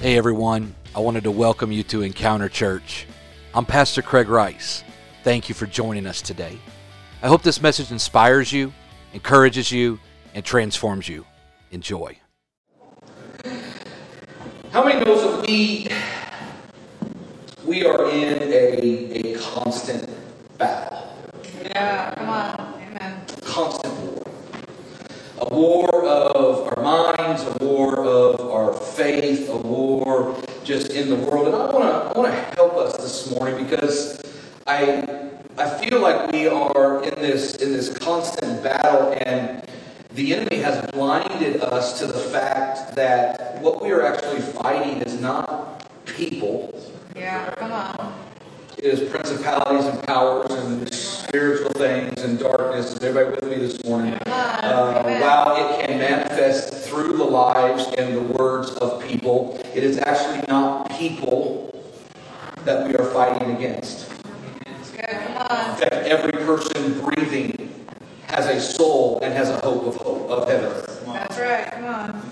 Hey everyone, I wanted to welcome you to Encounter Church. I'm Pastor Craig Rice. Thank you for joining us today. I hope this message inspires you, encourages you, and transforms you. Enjoy. How many knows that we we are in a, a constant battle? Yeah, come on. Amen. Constant war. A war of our minds, a war of our faith, a war just in the world. And I want to I want to help us this morning because I I feel like we are in this in this constant battle and the enemy has blinded us to the fact that what we are actually fighting is not people. Yeah, come on. It is principalities and powers and spiritual things and darkness. Is everybody with me this morning? Uh, while it can manifest through the lives and the words of people, it is actually not people that we are fighting against. It's good. Come on. In fact, every person breathing has a soul and has a hope of hope of heaven. That's right. Come on.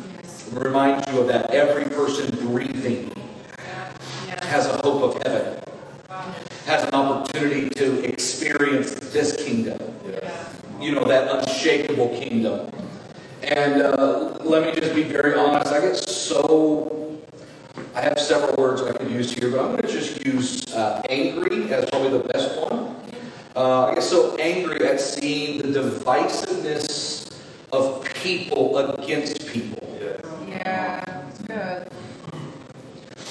Remind you of that. Every person breathing has a hope of heaven, has an opportunity to experience this kingdom. You know, that unshakable kingdom. And uh, let me just be very honest. I get so. I have several words I could use here, but I'm going to just use uh, angry as probably the best one. Uh, I get so angry at seeing the divisiveness of people against people.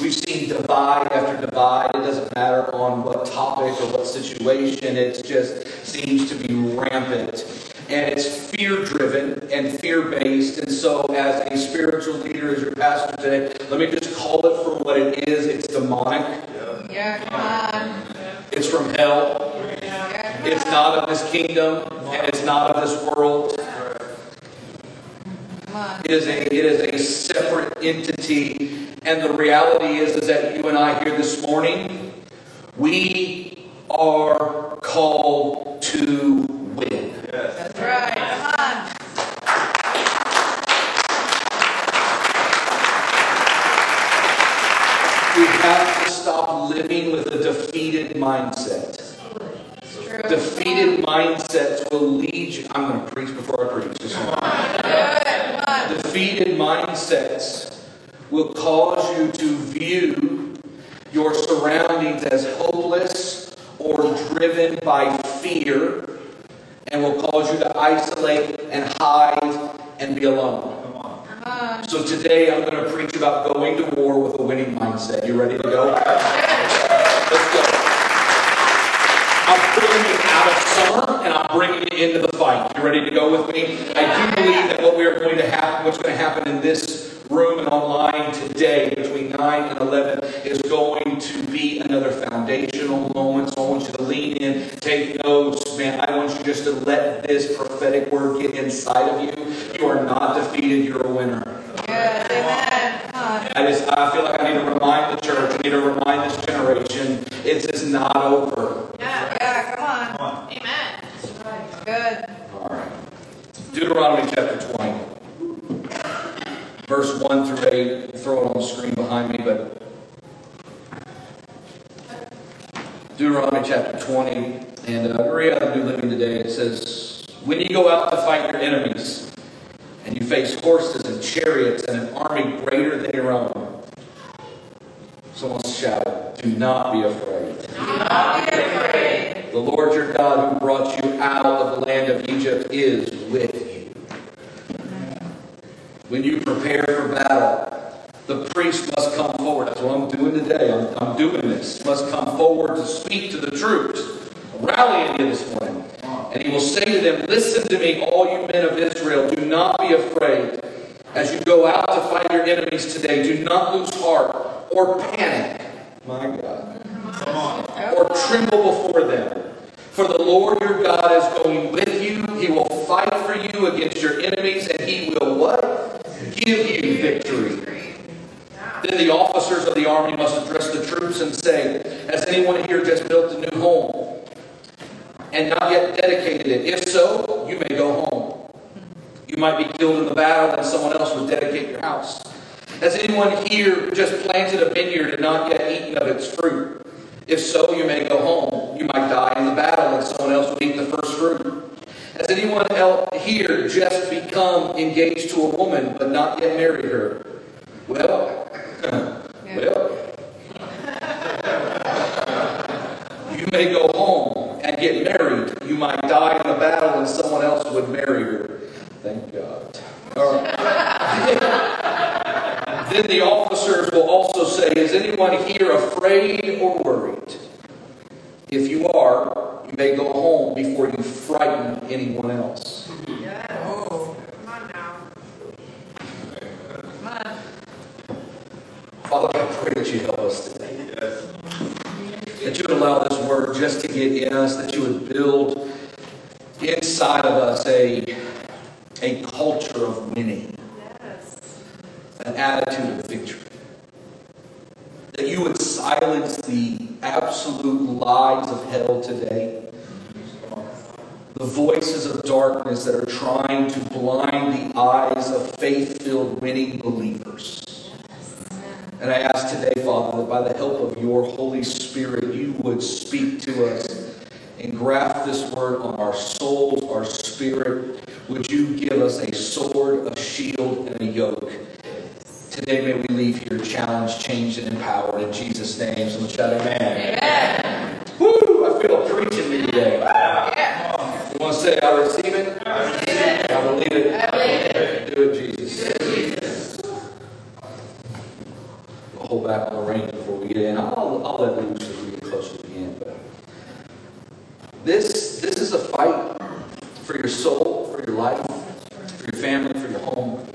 We've seen divide after divide. It doesn't matter on what topic or what situation. It just seems to be rampant. And it's fear driven and fear based. And so, as a spiritual leader, as your pastor today, let me just call it for what it is it's demonic, Yeah, come on. it's from hell, Yeah, it's not of this kingdom, and it's not of this world. It is a it is a separate entity, and the reality is is that you and I here this morning, we are called to win. That's right. Come on. We have to stop living with a defeated mindset. Defeated mindsets will lead you. I'm going to preach before I preach this morning. Good. Come on. Defeated mindsets will cause you to view your surroundings as hopeless or driven by fear and will cause you to isolate and hide and be alone. Come on. So today I'm going to preach about going to war with a winning mindset. You ready to go? Let's go. I'm pulling you out of summer and I'm bringing you into the fight. You ready to go with me? I do believe that what we are going to happen, what's going to happen in this room and online today between 9 and 11 is going to be another foundational moment. So I want you to lean in, take notes. Man, I want you just to let this prophetic word get inside of you. You are not defeated, you're a winner. Yes. Amen. Come on. I just I feel like I need to remind the church, I need to remind this generation, it's just not over. Yeah. Yeah. Come on. Amen. Good. All right. Deuteronomy chapter 20. Verse 1 through 8. Throw it on the screen behind me, but Deuteronomy chapter 20. And uh, read out of New Living today. It says, When you go out to fight your enemies, and you face horses and chariots and an army greater than your own. Someone shout, Do not be afraid. Do not be afraid. The Lord your God who brought you out of the land of Egypt is with you. When you prepare for battle, the priest must come forward. That's what I'm doing today. I'm, I'm doing this. Must come forward to speak to the troops. I'm rallying you this morning. And he will say to them, Listen to me, all you men of Israel. Do not be afraid. As you go out to fight your enemies today, do not lose heart or panic. My God or tremble before them. For the Lord your God is going with you. He will fight for you against your enemies, and he will? Give you victory. Then the officers of the army must address the troops and say, Has anyone here just built a new home and not yet dedicated it? If so, you may go home. You might be killed in the battle, and someone else would dedicate your house. Has anyone here just planted a vineyard and not yet eaten of its fruit? If so, you may go home. You might die in the battle, and someone else eat the first fruit. Has anyone else here just become engaged to a woman but not yet married her? Well, well, you may go home and get married. You might die in a battle, and someone else would marry her. Thank God. All right. Then the officers will also say, Is anyone here afraid or worried? If you are, you may go home before you frighten anyone else. Yes. Oh. Come on now. Come on. Father, I pray that you help us today. That you would allow this word just to get in us, that you would build inside of us a, a culture of winning an attitude of victory. That you would silence the absolute lies of hell today. The voices of darkness that are trying to blind the eyes of faith filled, winning believers. And I ask today, Father, that by the help of your Holy Spirit, you would speak to us and graft this word on our souls, our spirit. Would you give us a sword, a shield, and a yoke? Today, may we leave here challenged, changed, and empowered in Jesus' name. Someone shout amen. Amen. Woo! I feel a preaching me today. Yeah. You want to say, I receive it? I receive it. I believe it. I believe it. Do it, Jesus. Do it, Jesus. We'll hold back on the reins before we get in. I'll, I'll let loose as we get closer to the end. But this, this is a fight for your soul, for your life, for your family, for your home.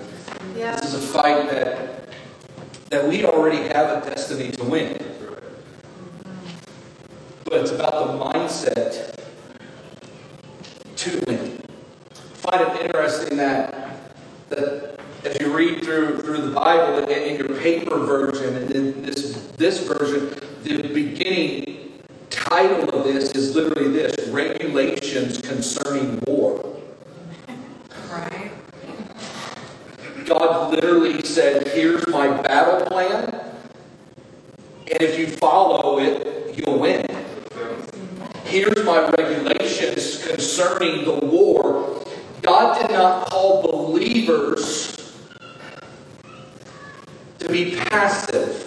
Yeah. This is a fight that that we already have a destiny to win. But it's about the mindset to win. I find it interesting that that as you read through through the Bible in, in your paper version and in this this version, the beginning title of this is literally this: regulations concerning war. God literally said, Here's my battle plan, and if you follow it, you'll win. Here's my regulations concerning the war. God did not call believers to be passive.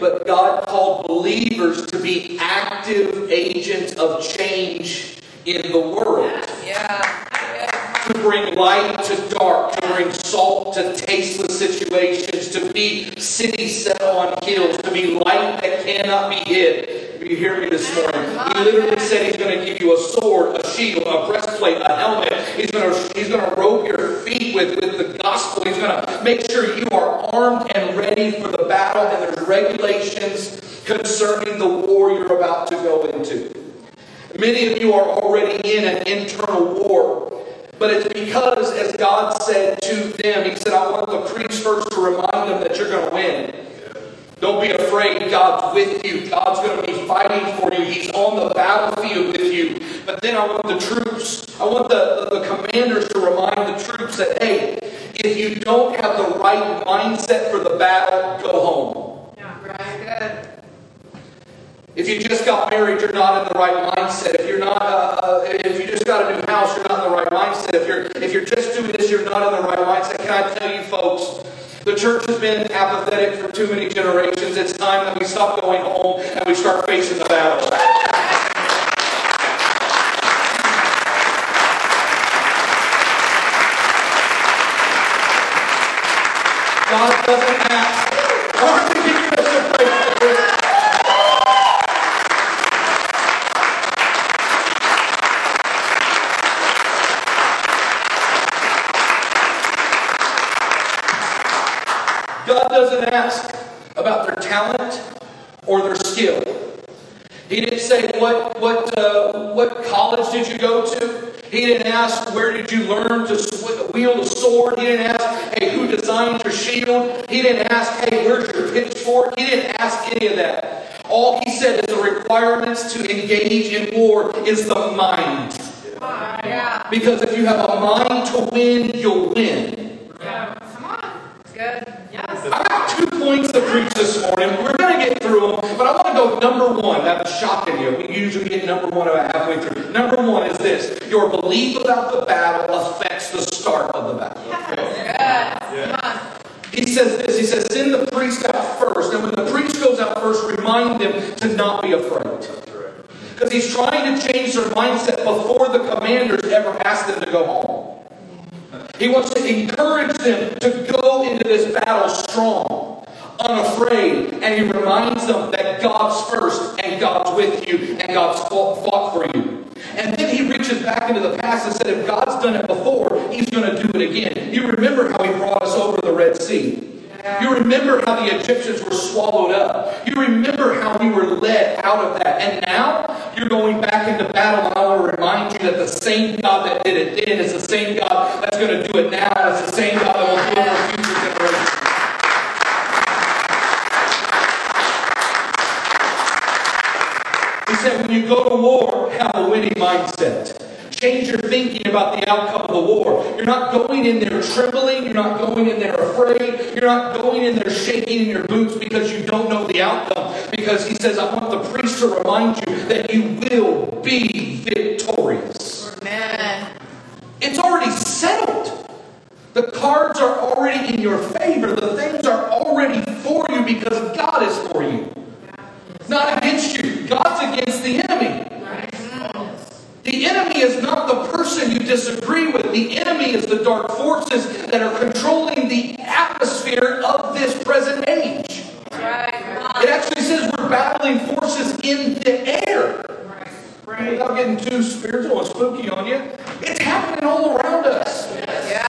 But God called believers to be active agents of change in the world. Yeah to bring light to dark, to bring salt to tasteless situations, to be cities set on hills, to be light that cannot be hid. You hear me this morning? He literally said he's going to give you a sword, a shield, a breastplate, a helmet. He's going to, he's going to robe your feet with, with the gospel. He's going to make sure you are armed and ready for the battle, and there's regulations concerning the war you're about to go into. Many of you are already in an internal war. But it's because, as God said to them, He said, I want the priests first to remind them that you're going to win. Don't be afraid. God's with you. God's going to be fighting for you. He's on the battlefield with you. But then I want the troops, I want the, the, commanders to remind the troops that, hey, if you don't have the right mindset for the battle, go home. Yeah, right. Good. If you just got married, you're not in the right mindset. If you're not, uh, uh, if you just got a new house, you're not in the right mindset. If you're, if you're just doing this, you're not in the right mindset. Can I tell you, folks? The church has been apathetic for too many generations. It's time that we stop going home and we start facing the battle. God doesn't ask. about their talent or their skill. He didn't say, What, what, uh, what college did you go to? He didn't ask, Where did you learn to wield a sword? He didn't ask, Hey, who designed your shield? He didn't ask, Hey, where's your pitchfork? He didn't ask any of that. All he said is the requirements to engage in war is the mind. Yeah. Because if you have a mind to win, you'll win. Yeah. Come on. It's good. Yes. I got two points to preach this morning. We're going to get through them, but I want to go number one. That's shocking you. We usually get number one about halfway through. Number one is this your belief about the battle affects the start of the battle. Good. Come. He says this He says, Send the priest out first. And when the priest goes out first, remind them to not be afraid. Because he's trying to change their mindset before the commanders ever ask them to go home. He wants to encourage them to go into this battle strong, unafraid, and he reminds them that God's first and God's with you and God's fought for you. And then he reaches back into the past and said, if God's done it before, he's going to do it again. You remember how he brought us over the Red Sea. You remember how the Egyptians were swallowed up. You remember how we were led out of that. And now you're going back into battle. And I want to remind you that the same God that did it then is the same God that's going to do it now. It's the same God that will do it for future generations. He said, when you go to war, have a winning mindset. Change your thinking about the outcome of the war. You're not going in there trembling. You're not going in there afraid. You're not going in there shaking in your boots because you don't know the outcome. Because he says, I want the priest to remind you that you will be victorious. Amen. It's already settled. The cards are already in your favor. The things are already for you because God is for you. It's not against you. God's against the enemy. The enemy is not the person you disagree with. The enemy is the dark forces that are controlling the atmosphere of this present age. It actually says we're battling forces in the air. Without getting too spiritual and spooky on you, it's happening all around us.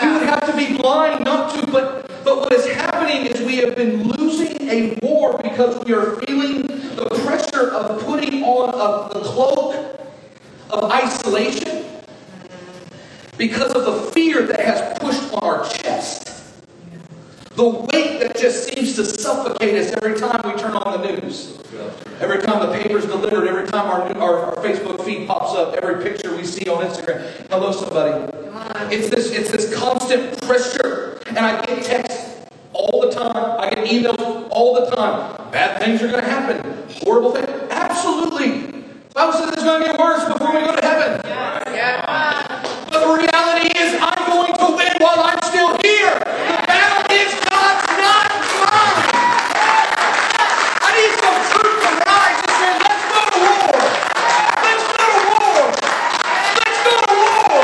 You would have to be blind not to, but but what is happening is we have been losing a war because we are feeling the pressure of putting on a, the cloak of isolation because of the fear that has pushed on our chest. The weight that just seems to suffocate us every time we turn on the news. Every time the paper's delivered, every time our, our, our Facebook feed pops up, every picture we see on Instagram. Hello, somebody. It's this, it's this constant pressure. And I get texts all the time. I get emails all the time. Bad things are going to happen. Horrible things. Absolutely. Bible says it's going to get worse before we go to heaven. Yeah. But the reality is, I'm going to win while I'm still here. The battle is God's, not mine. I need some truth to rise and say, let's go to war. Let's go to war. Let's go to war.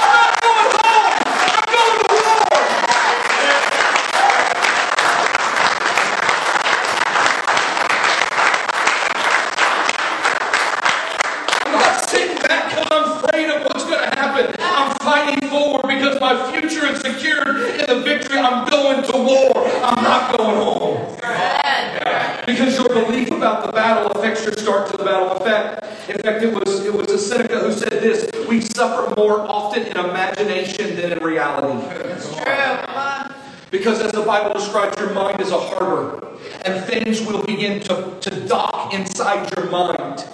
I'm not going home. I'm going to war. I'm not sitting back because I'm afraid of what's going to happen. I'm fighting forward because my future is secured in the victory. I'm going to war. I'm not going home. Because your belief about the battle affects your start to the battle. In fact, in fact, it was it was a Seneca who said this: "We suffer more often in imagination than in reality." True. Come on. Because as the Bible describes, your mind as a harbor, and things will begin to, to dock inside your mind.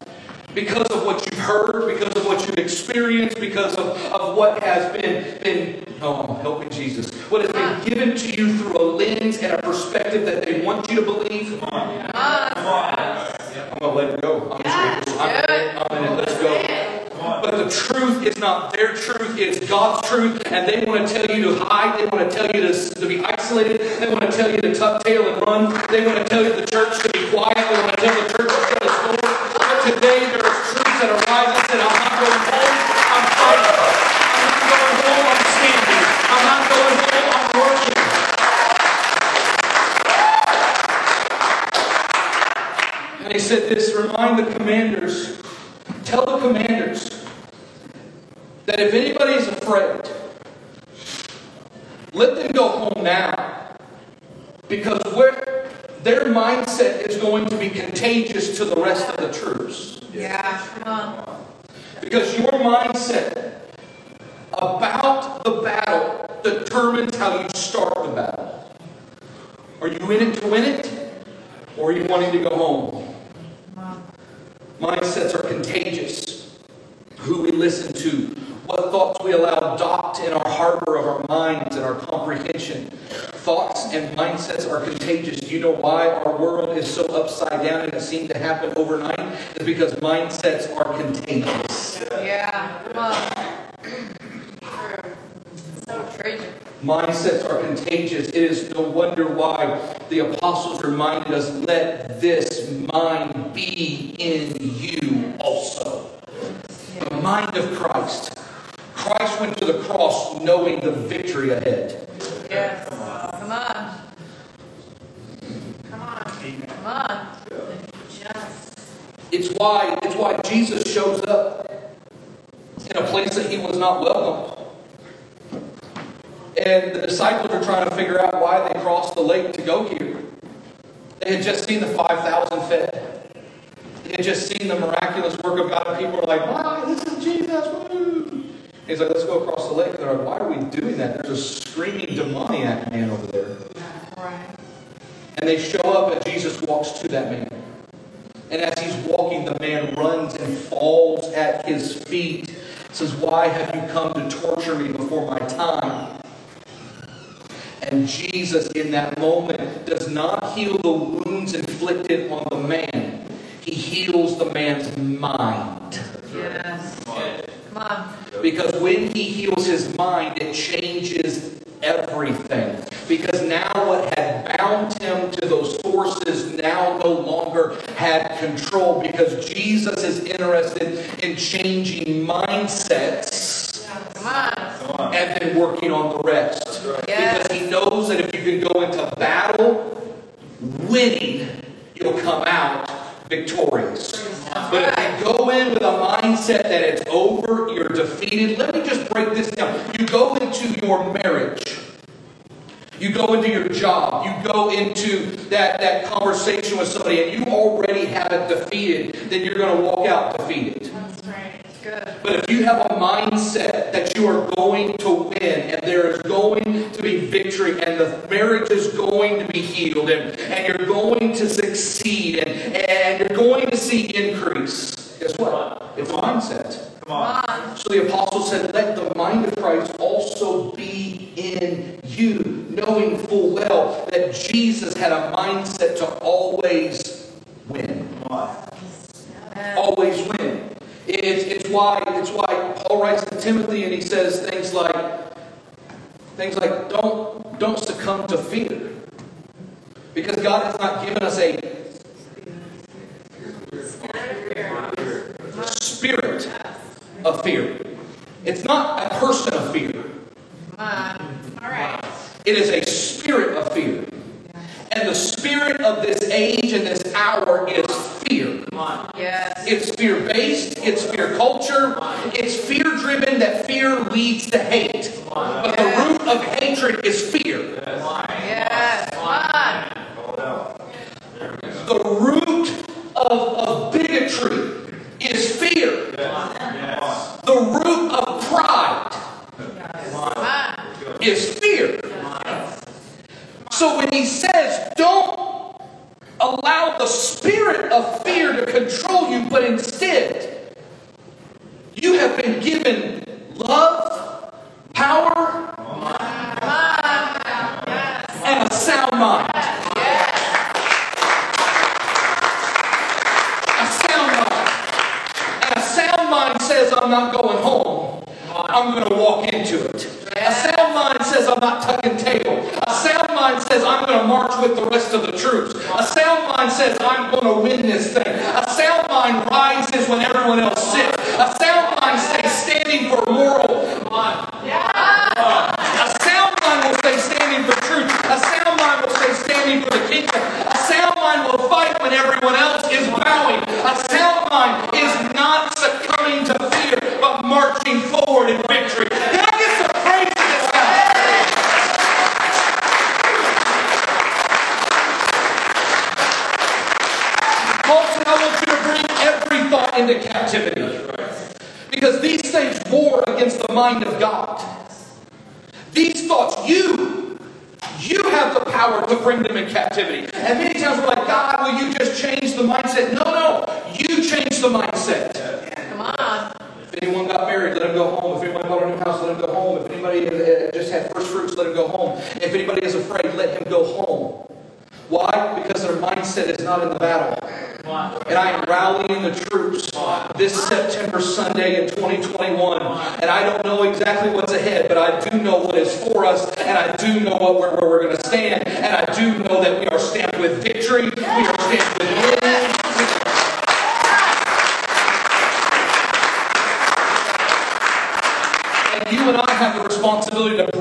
Because of what you've heard, because of what you've experienced, because of, of what has been, been, oh, Jesus, what has been given to you through a lens and a perspective that they want you to believe. Come on. I'm going to let it go. I'm, just, I'm, in it. I'm in it. Let's go. But the truth is not their truth, it's God's truth. And they want to tell you to hide. They want to tell you to, isolated. They want to tell you to tuck tail and run. They want to tell you the church to be quiet. They want to tell the church to shut its doors. But today there is truth that arises that I'm not going home. I'm fighting. I'm not going home. I'm standing. I'm not going home. I'm working. And he said this remind the commanders, tell the commanders that if anybody's afraid, let them go home now. Because where their mindset is going to be contagious to the rest of the troops. Yeah. Because your mindset about the battle determines how you start the battle. Are you in it to win it? Or are you wanting to go home? Mindsets are contagious. Who we listen to, what thoughts we allow docked in our harbor of our minds and our comprehension. Thoughts and mindsets are contagious. You know why our world is so upside down and it seemed to happen overnight? It's because mindsets are contagious. Yeah. Come on. True. So true. Mindsets are contagious. It is no wonder why the apostles reminded us let this mind be in you also. The mind of Christ. Christ went to the cross knowing the victory ahead. Yes. Come on. Come on. Come on. Yes. It's why, it's why Jesus shows up in a place that he was not welcome. And the disciples are trying to figure out why they crossed the lake to go here. They had just seen the 5,000 fed. They had just seen the miraculous work of God, and people were like, wow, this is Jesus. Woo! He's like, let's go across the lake. And they're like, why are we doing that? There's a screaming demoniac man over there. Right. And they show up, and Jesus walks to that man. And as he's walking, the man runs and falls at his feet. Says, Why have you come to torture me before my time? And Jesus, in that moment, does not heal the wounds inflicted on the man, he heals the man's mind. Yes. Come on. Because when he heals his mind, it changes everything. Because now what had bound him to those forces now no longer had control. Because Jesus is interested in changing mindsets Come on. and then working on the rest. Yes. Because he knows that if you can go into battle winning, you'll come out victorious. But if you go in with a mindset that it's over, you're defeated, let me just break this down. You go into your marriage. You go into your job, you go into that, that conversation with somebody, and you already have it defeated, then you're going to walk out defeated. That's right. Good. But if you have a mindset that you are going to win and there is going to be victory and the marriage is going to be healed and, and you're going to succeed and, and you're going to see increase, guess what? It's a mindset. Come on. So the apostle said, Let the mind of Christ also be in you, knowing full well that Jesus had a mindset to always win always win. It's, it's why it's why Paul writes to Timothy and he says things like things like don't don't succumb to fear. Because God has not given us a spirit of fear. It's not a person of fear. On. All right. It is a spirit of fear. And the spirit of this age and this hour is fear. Yes. It's fear based, it's fear culture, it's fear driven that fear leads to hate. But the root of hatred is fear. Yes. Come on. The root of, of bigotry is fear. The root of pride Come on. is fear. So when he says, don't allow the spirit of fear to control you, but instead, you have been given love, power, and a sound mind. A sound mind. And a sound mind says, I'm not going home. I'm going to walk into it. A sound mind says, I'm not tucking tail. A sound mind says, I'm going to march with the rest of the troops. A sound mind says, I'm going to win this thing. A sound mind rises when everyone else sits. A sound mind stays standing for moral. A sound mind will stay standing for truth. A sound mind will stay standing for the kingdom. A sound mind will fight when everyone else is bowing. A sound mind is not succumbing to fear, but marching forward in victory. Can I get some praise to this guy? Paul said, I want you to bring every thought into captivity. Because these things war against the mind of God. These thoughts, you, you have the power to bring them in captivity. And many times we're like, God, will you just change the mindset? No, no, you change the mindset. Come on. If anyone got married, let him go home. If anyone bought a new house, let him go home. If anybody uh, just had first fruits, let him go home. If anybody is afraid, let him go home. Why? Because their mindset is not in the battle. And I am rallying the troops this September Sunday in 2021. And I don't know exactly what's ahead, but I do know what is for us, and I do know what where, we're going to stand, and I do know that we are stamped with victory, we are stamped with winning. And you and I have the responsibility to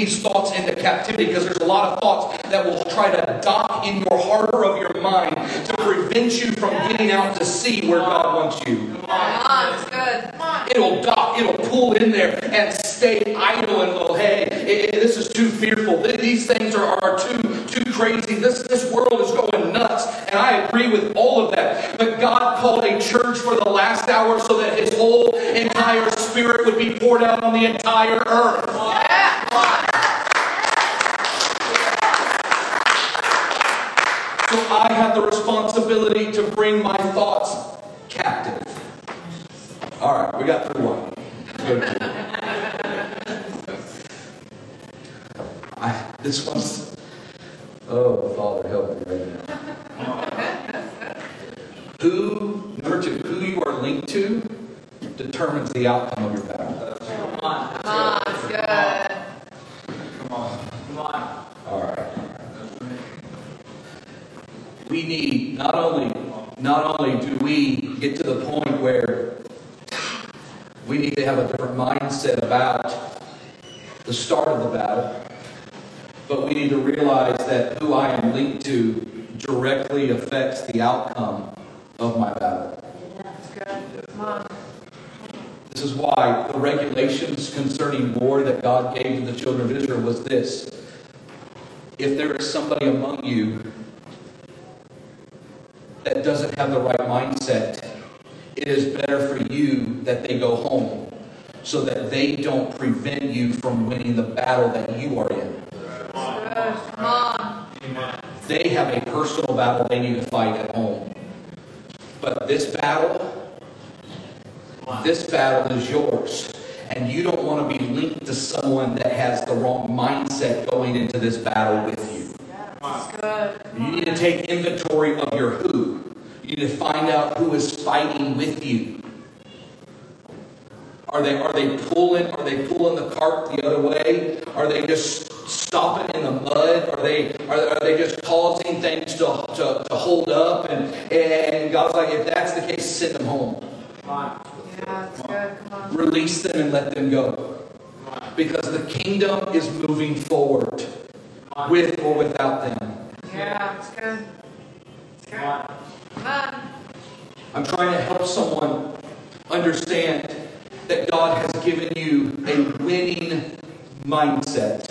these thoughts into captivity because there's a lot of thoughts that will try to dock in your harbor of your mind to prevent you from getting out to sea where God wants you. Come on. It'll dock, it'll pull in there and stay idle and go, hey, it- it- this is too fearful. These things are, are too too crazy. This, this world is going nuts. And I agree with all of that. But God called a church for the last hour so that his whole entire spirit would be poured out on the entire earth. So I have the responsibility to bring my thoughts captive. All right, we got through one. Let's go to two. I, this one's. Oh, Father, help me right now. Who, number two, who you are linked to determines the outcome of your battle. Come on, it's good. All right. We need not only not only do we get to the point where we need to have a different mindset about the start of the battle, but we need to realize that who I am linked to directly affects the outcome of my battle. This is why the regulations concerning war that God gave to the children of Israel was this. If there is somebody among you that doesn't have the right mindset, it is better for you that they go home so that they don't prevent you from winning the battle that you are in. Come on. They have a personal battle they need to fight at home. But this battle, this battle is yours. And you don't want to be linked to someone that has the wrong mindset going into this battle with you. You need to take inventory of your who. You need to find out who is fighting with you. Are they are they pulling are they pulling the cart the other way? Are they just stopping in the mud? Are they are, are they just causing things to, to, to hold up? And and God's like, if that's the case, send them home. Yeah, it's good. Come on. Release them and let them go. Because the kingdom is moving forward with or without them. Yeah, it's good. It's good. Come on. I'm trying to help someone understand that God has given you a winning mindset.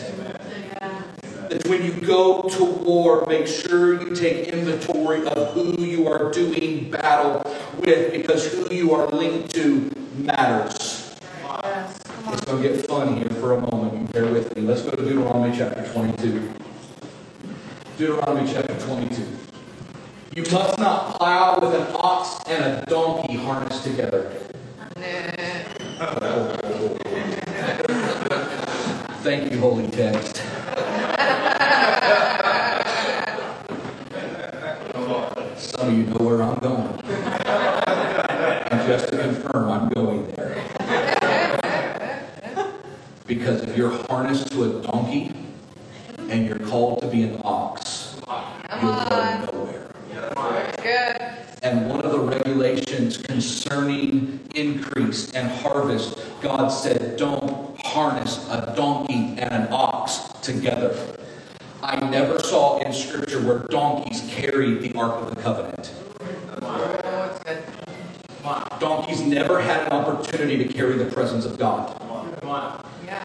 That when you go to war, make sure you take inventory of who you are doing battle with because who you are linked to matters. Yes. It's going to get fun here for a moment. Bear with me. Let's go to Deuteronomy chapter 22. Deuteronomy chapter 22. You must not plow with an ox and a donkey harnessed together. Thank you, Holy Text. Some of you know where I'm going. And just to confirm, I'm going there. Because if you're harnessed to a donkey and you're called to be an ox, you'll go nowhere. It's good. And one of the regulations concerning increase and harvest, God said, don't harness a donkey and an ox together. I never saw in Scripture where donkeys carried the Ark of the Covenant. Donkeys never had an opportunity to carry the presence of God. Yeah.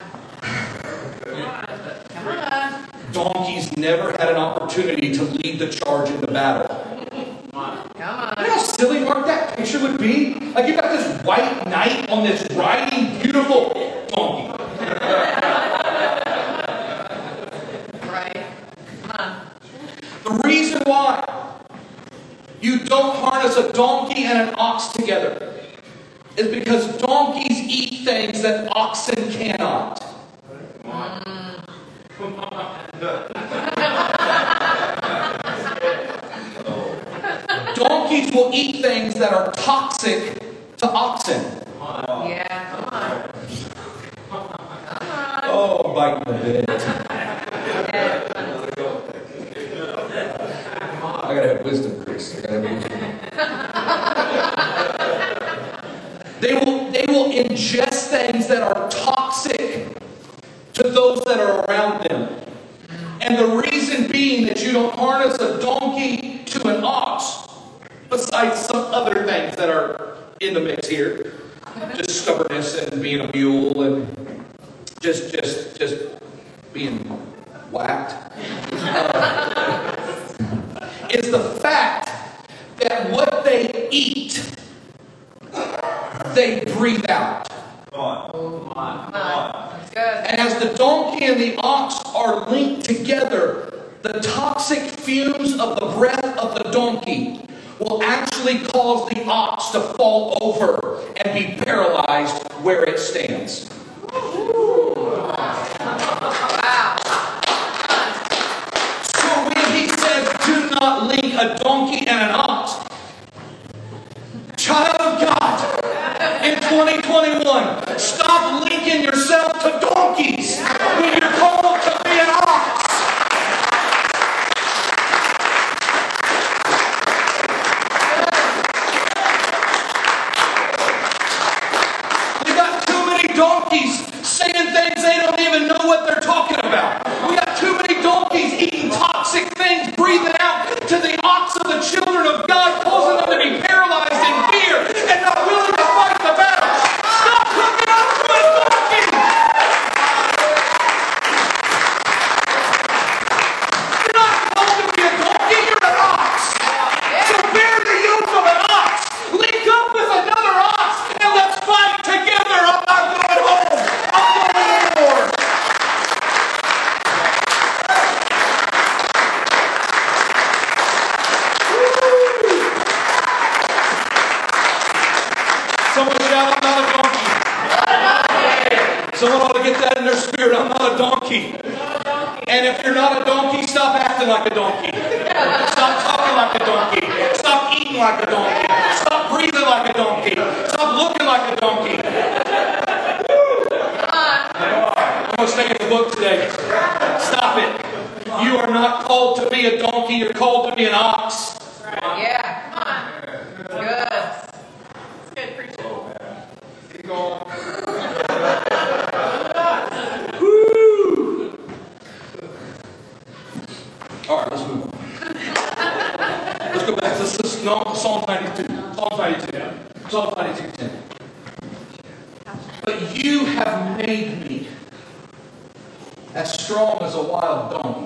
Come on. Donkeys never had an opportunity to lead the charge in the battle. Oh, bit. I gotta have wisdom, Chris. I gotta have wisdom. they will they will ingest things that are taught. All right, let's move on. let's go back to Psalm 92. Psalm 92. Yeah. Psalm 92, 10. But you have made me as strong as a wild donkey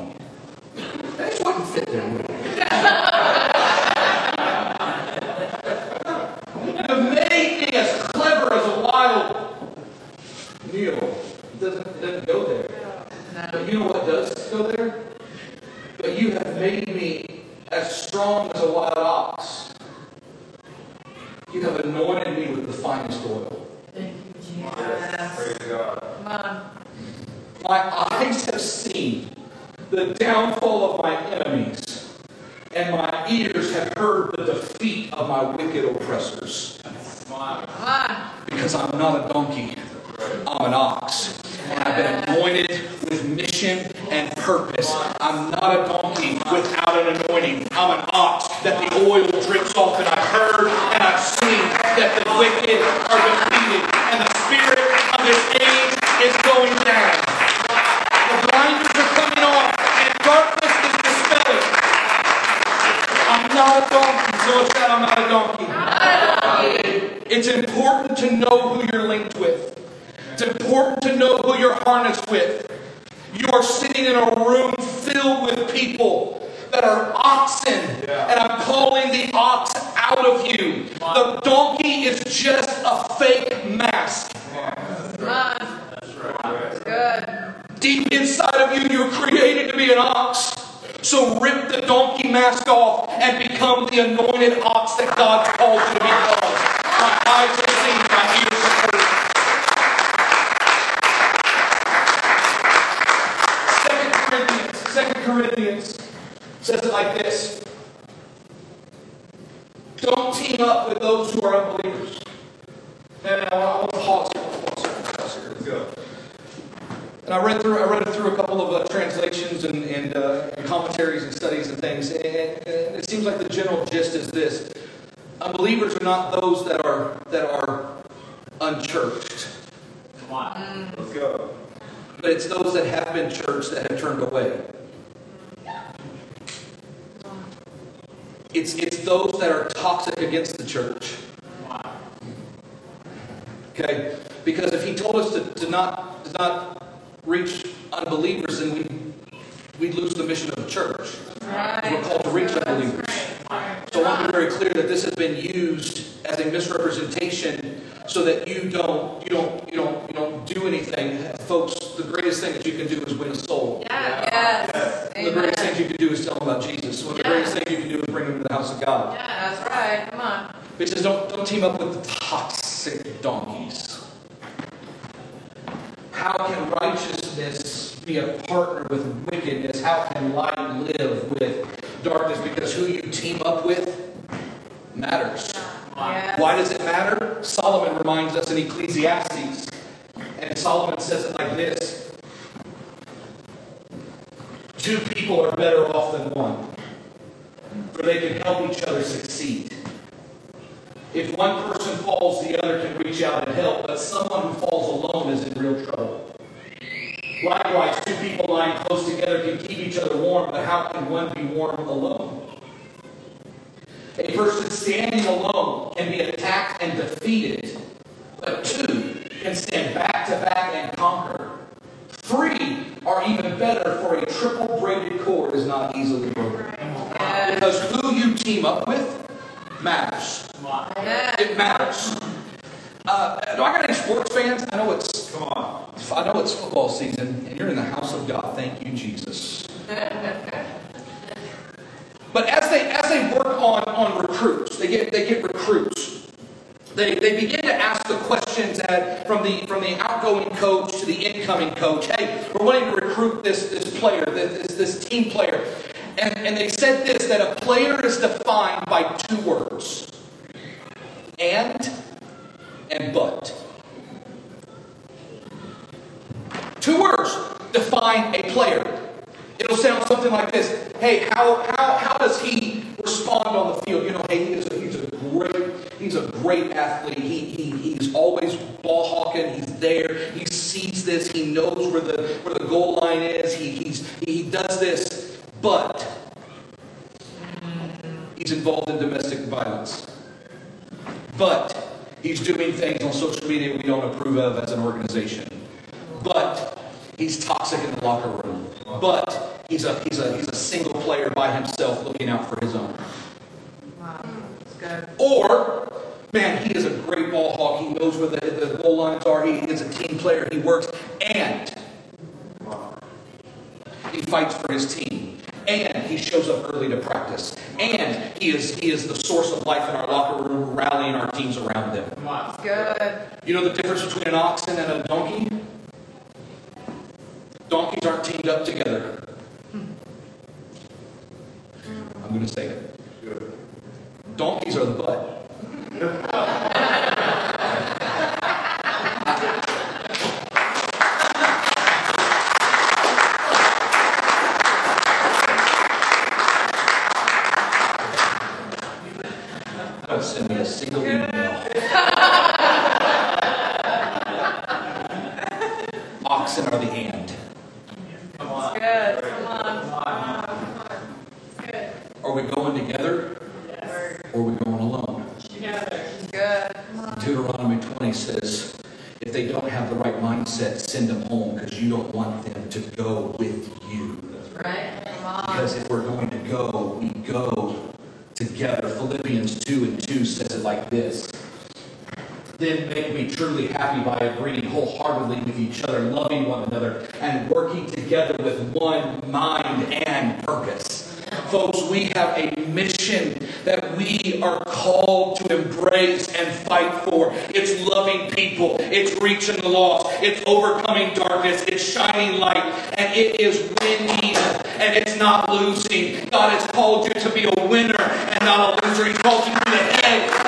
garnished with. You are sitting in a room filled with people that are oxen, yeah. and I'm calling the ox out of you. The donkey is just a fake mask. That's right. That's right. Good. Deep inside of you, you're created to be an ox. So rip the donkey mask off and become the anointed ox It's it's those that are toxic against the church. Okay, because if he told us to, to not to not reach unbelievers, then we, we'd lose the mission of the church. Right. We're called to reach unbelievers. So I want to be very clear that this has been used as a misrepresentation so that you don't you don't you don't you don't do anything. Folks, the greatest thing that you can do is win a soul. Yeah. Yes. The greatest thing you can do is tell them about Jesus. One of the greatest things you can do is bring them to the house of God. Yeah, that's right. Come on. It says don't don't team up with the toxic donkeys. How can righteousness be a partner with wickedness? How can light live with darkness? Because who you team up with matters. Yes. Why does it matter? Solomon reminds us in Ecclesiastes. And Solomon says it like this Two people are better off than one, for they can help each other succeed. If one person falls, the other can reach out and help, but someone who falls alone is in real trouble. Likewise, two people lying close together can keep each other warm, but how can one be warm alone? A person standing alone can be attacked and defeated, but two can stand back to back and conquer. Three are even better, for a triple braided cord is not easily broken. Because who you team up with matters. It matters. Uh, do I got any sports fans? I know it's come on. I know it's football season, and you're in the house of God. Thank you, Jesus. but as they as they work on on recruits, they get they get recruits. They, they begin to ask the questions from the from the outgoing coach to the incoming coach. Hey, we're wanting to recruit this this player, this this team player. And, and they said this that a player is defined by two words and and but. Two words define a player. It'll sound something like this Hey, how, how, how does he respond on the field? You know, hey, he's a, he's a great he's a great athlete. He, he, he's always ball hawking. He's there. He sees this. He knows where the where the goal line is. He, he's, he does this but he's involved in domestic violence. But he's doing things on social media we don't approve of as an organization. But he's toxic in the locker room. But he's a he's a he's a single player by himself looking out for his own. Good. Or man, he is a great ball hawk. He knows where the, the goal lines are. He is a team player. He works and he fights for his team and he shows up early to practice, and he is he is the source of life in our locker room, rallying our teams around them. Good. You know the difference between an oxen and a donkey? Donkeys aren't teamed up together. Hmm. I'm going to say it. Happy by agreeing wholeheartedly with each other, loving one another, and working together with one mind and purpose. Folks, we have a mission that we are called to embrace and fight for. It's loving people, it's reaching the lost, it's overcoming darkness, it's shining light, and it is winning, and it's not losing. God has called you to be a winner and not a loser. He called you to be the head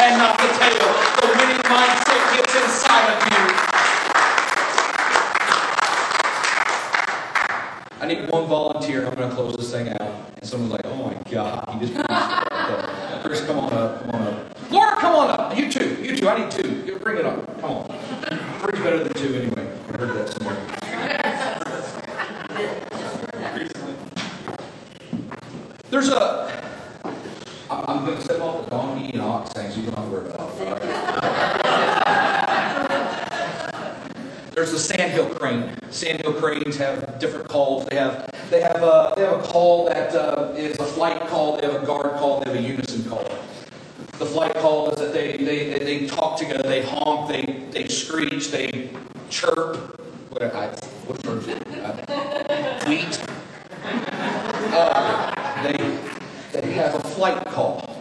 Oh my God. He just right Chris, come on up. Come on up. Laura, come on up. You too. You too. I need two. You Bring it up. Come on. Three's better than two anyway. I heard that somewhere. There's a. I'm, I'm going to step off the donkey and ox thing, so you don't have to worry about it. There's the sandhill crane. Sandhill cranes have different calls. They have they have a they have a call that uh, is a flight call. They have a guard call. They have a unison call. The flight call is that they they, they, they talk together. They honk. They they screech. They chirp. What I what word? Uh, tweet. Uh, they they have a flight call.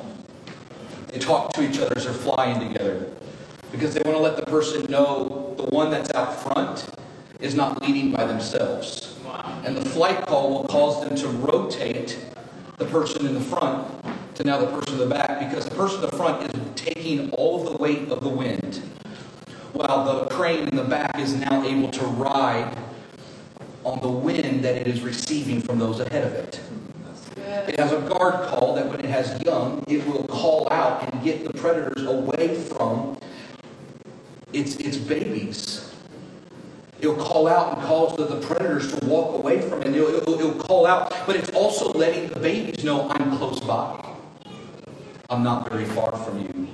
They talk to each other together because they want to let the person know the one that's out front is not leading by themselves. And the flight call will cause them to rotate the person in the front to now the person in the back because the person in the front is taking all of the weight of the wind while the crane in the back is now able to ride on the wind that it is receiving from those ahead of it. Has a guard call that when it has young, it will call out and get the predators away from its, its babies. It'll call out and cause the, the predators to walk away from it. And it'll, it'll, it'll call out, but it's also letting the babies know I'm close by. I'm not very far from you.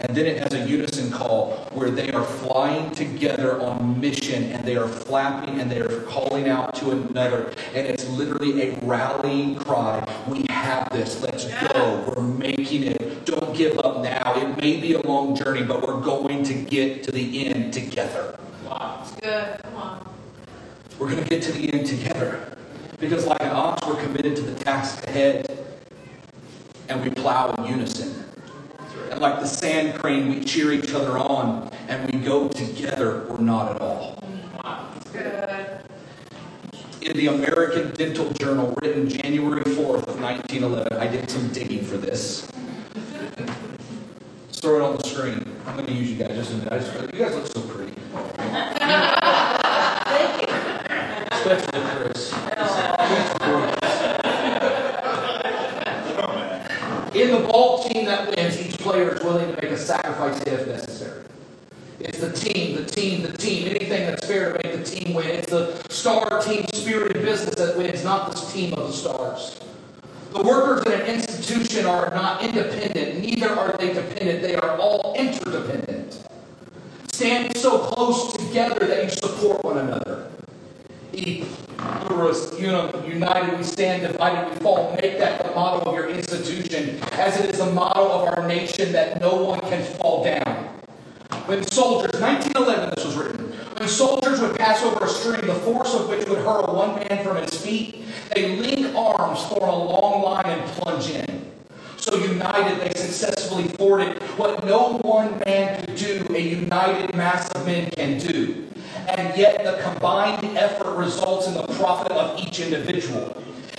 And then it has a unison call where they are flying together on mission and they are flapping and they are calling out to another. And it's literally a rallying cry. We have this. Let's go. We're making it. Don't give up now. It may be a long journey, but we're going to get to the end together. Wow. It's good. Come on. We're going to get to the end together. Because, like an ox, we're committed to the task ahead and we plow in unison. And like the sand crane, we cheer each other on and we go together or not at all. Good. In the American Dental Journal, written January 4th of 1911, I did some digging for this. Let's throw it on the screen. I'm going to use you guys just a minute. Just, you guys look so pretty. Thank you. Especially Chris. He's gorgeous. In the ball team that wins, each player is willing to make a sacrifice if necessary. It's the team, the team, the team. Anything that's fair to make the team win. It's the star team spirited business that wins, not this team of the stars. The workers in an institution are not independent, neither are they dependent. They are all interdependent. Stand so close together that you support one another. E pluribus unum, united we stand, divided we fall. Make that the motto of your institution, as it is the motto of our nation that no one can fall down. When soldiers, 1911 this was written, when soldiers would pass over a stream, the force of which would hurl one man from his feet, they link arms, form a long line, and plunge in. So united, they successfully forded what no one man could do, a united mass of men can do. And yet the combined effort results in the profit of each individual.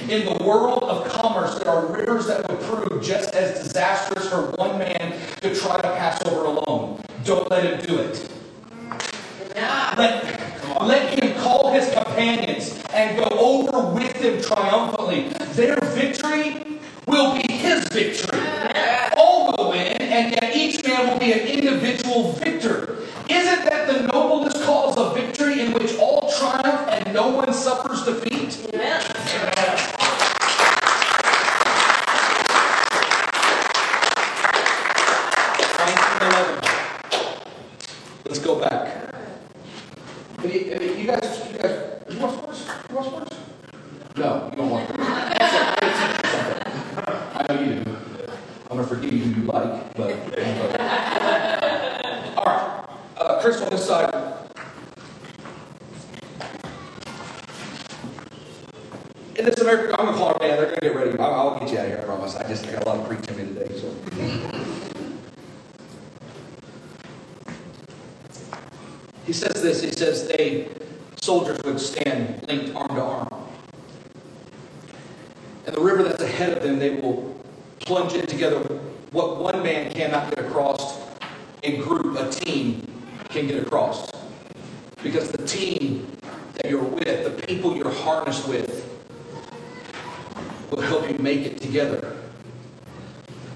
In the world of commerce, there are rivers that would prove just as disastrous for one man to try to pass over alone. Don't let him do it. Let, let him call his companions and go over with them triumphantly. Their victory will be his victory. All will win, and yet each man will be an individual victor. Isn't that the noblest cause of victory in which all triumph and no one suffers defeat? says they soldiers would stand linked arm to arm. And the river that's ahead of them, they will plunge in together. What one man cannot get across, a group, a team, can get across. Because the team that you're with, the people you're harnessed with, will help you make it together.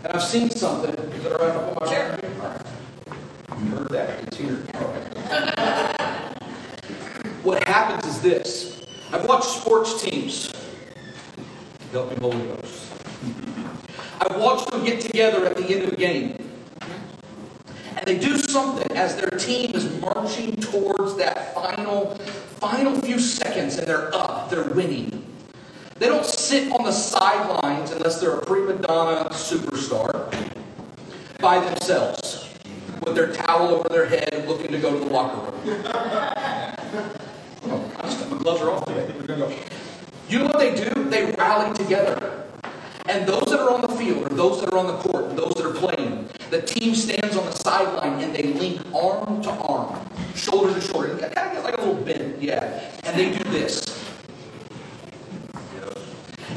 And I've seen something that around sports teams. Help me, Holy Ghost. I watch them get together at the end of the game. And they do something as their team is marching towards that final, final few seconds and they're up, they're winning. They don't sit on the sidelines unless they're a prima donna superstar by themselves with their towel over their head looking to go to the locker room. oh, my gloves are off today. No. You know what they do? They rally together. And those that are on the field, or those that are on the court, those that are playing, the team stands on the sideline and they link arm to arm, shoulder to shoulder. It kind of gets like a little bend, yeah. And they do this.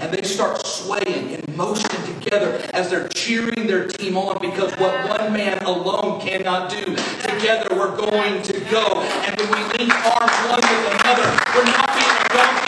And they start swaying in motion together as they're cheering their team on because what one man alone cannot do, together we're going to go. And when we link arms one with another, we're not being a donkey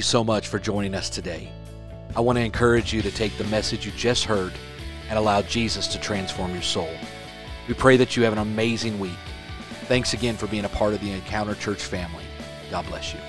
you so much for joining us today. I want to encourage you to take the message you just heard and allow Jesus to transform your soul. We pray that you have an amazing week. Thanks again for being a part of the Encounter Church family. God bless you.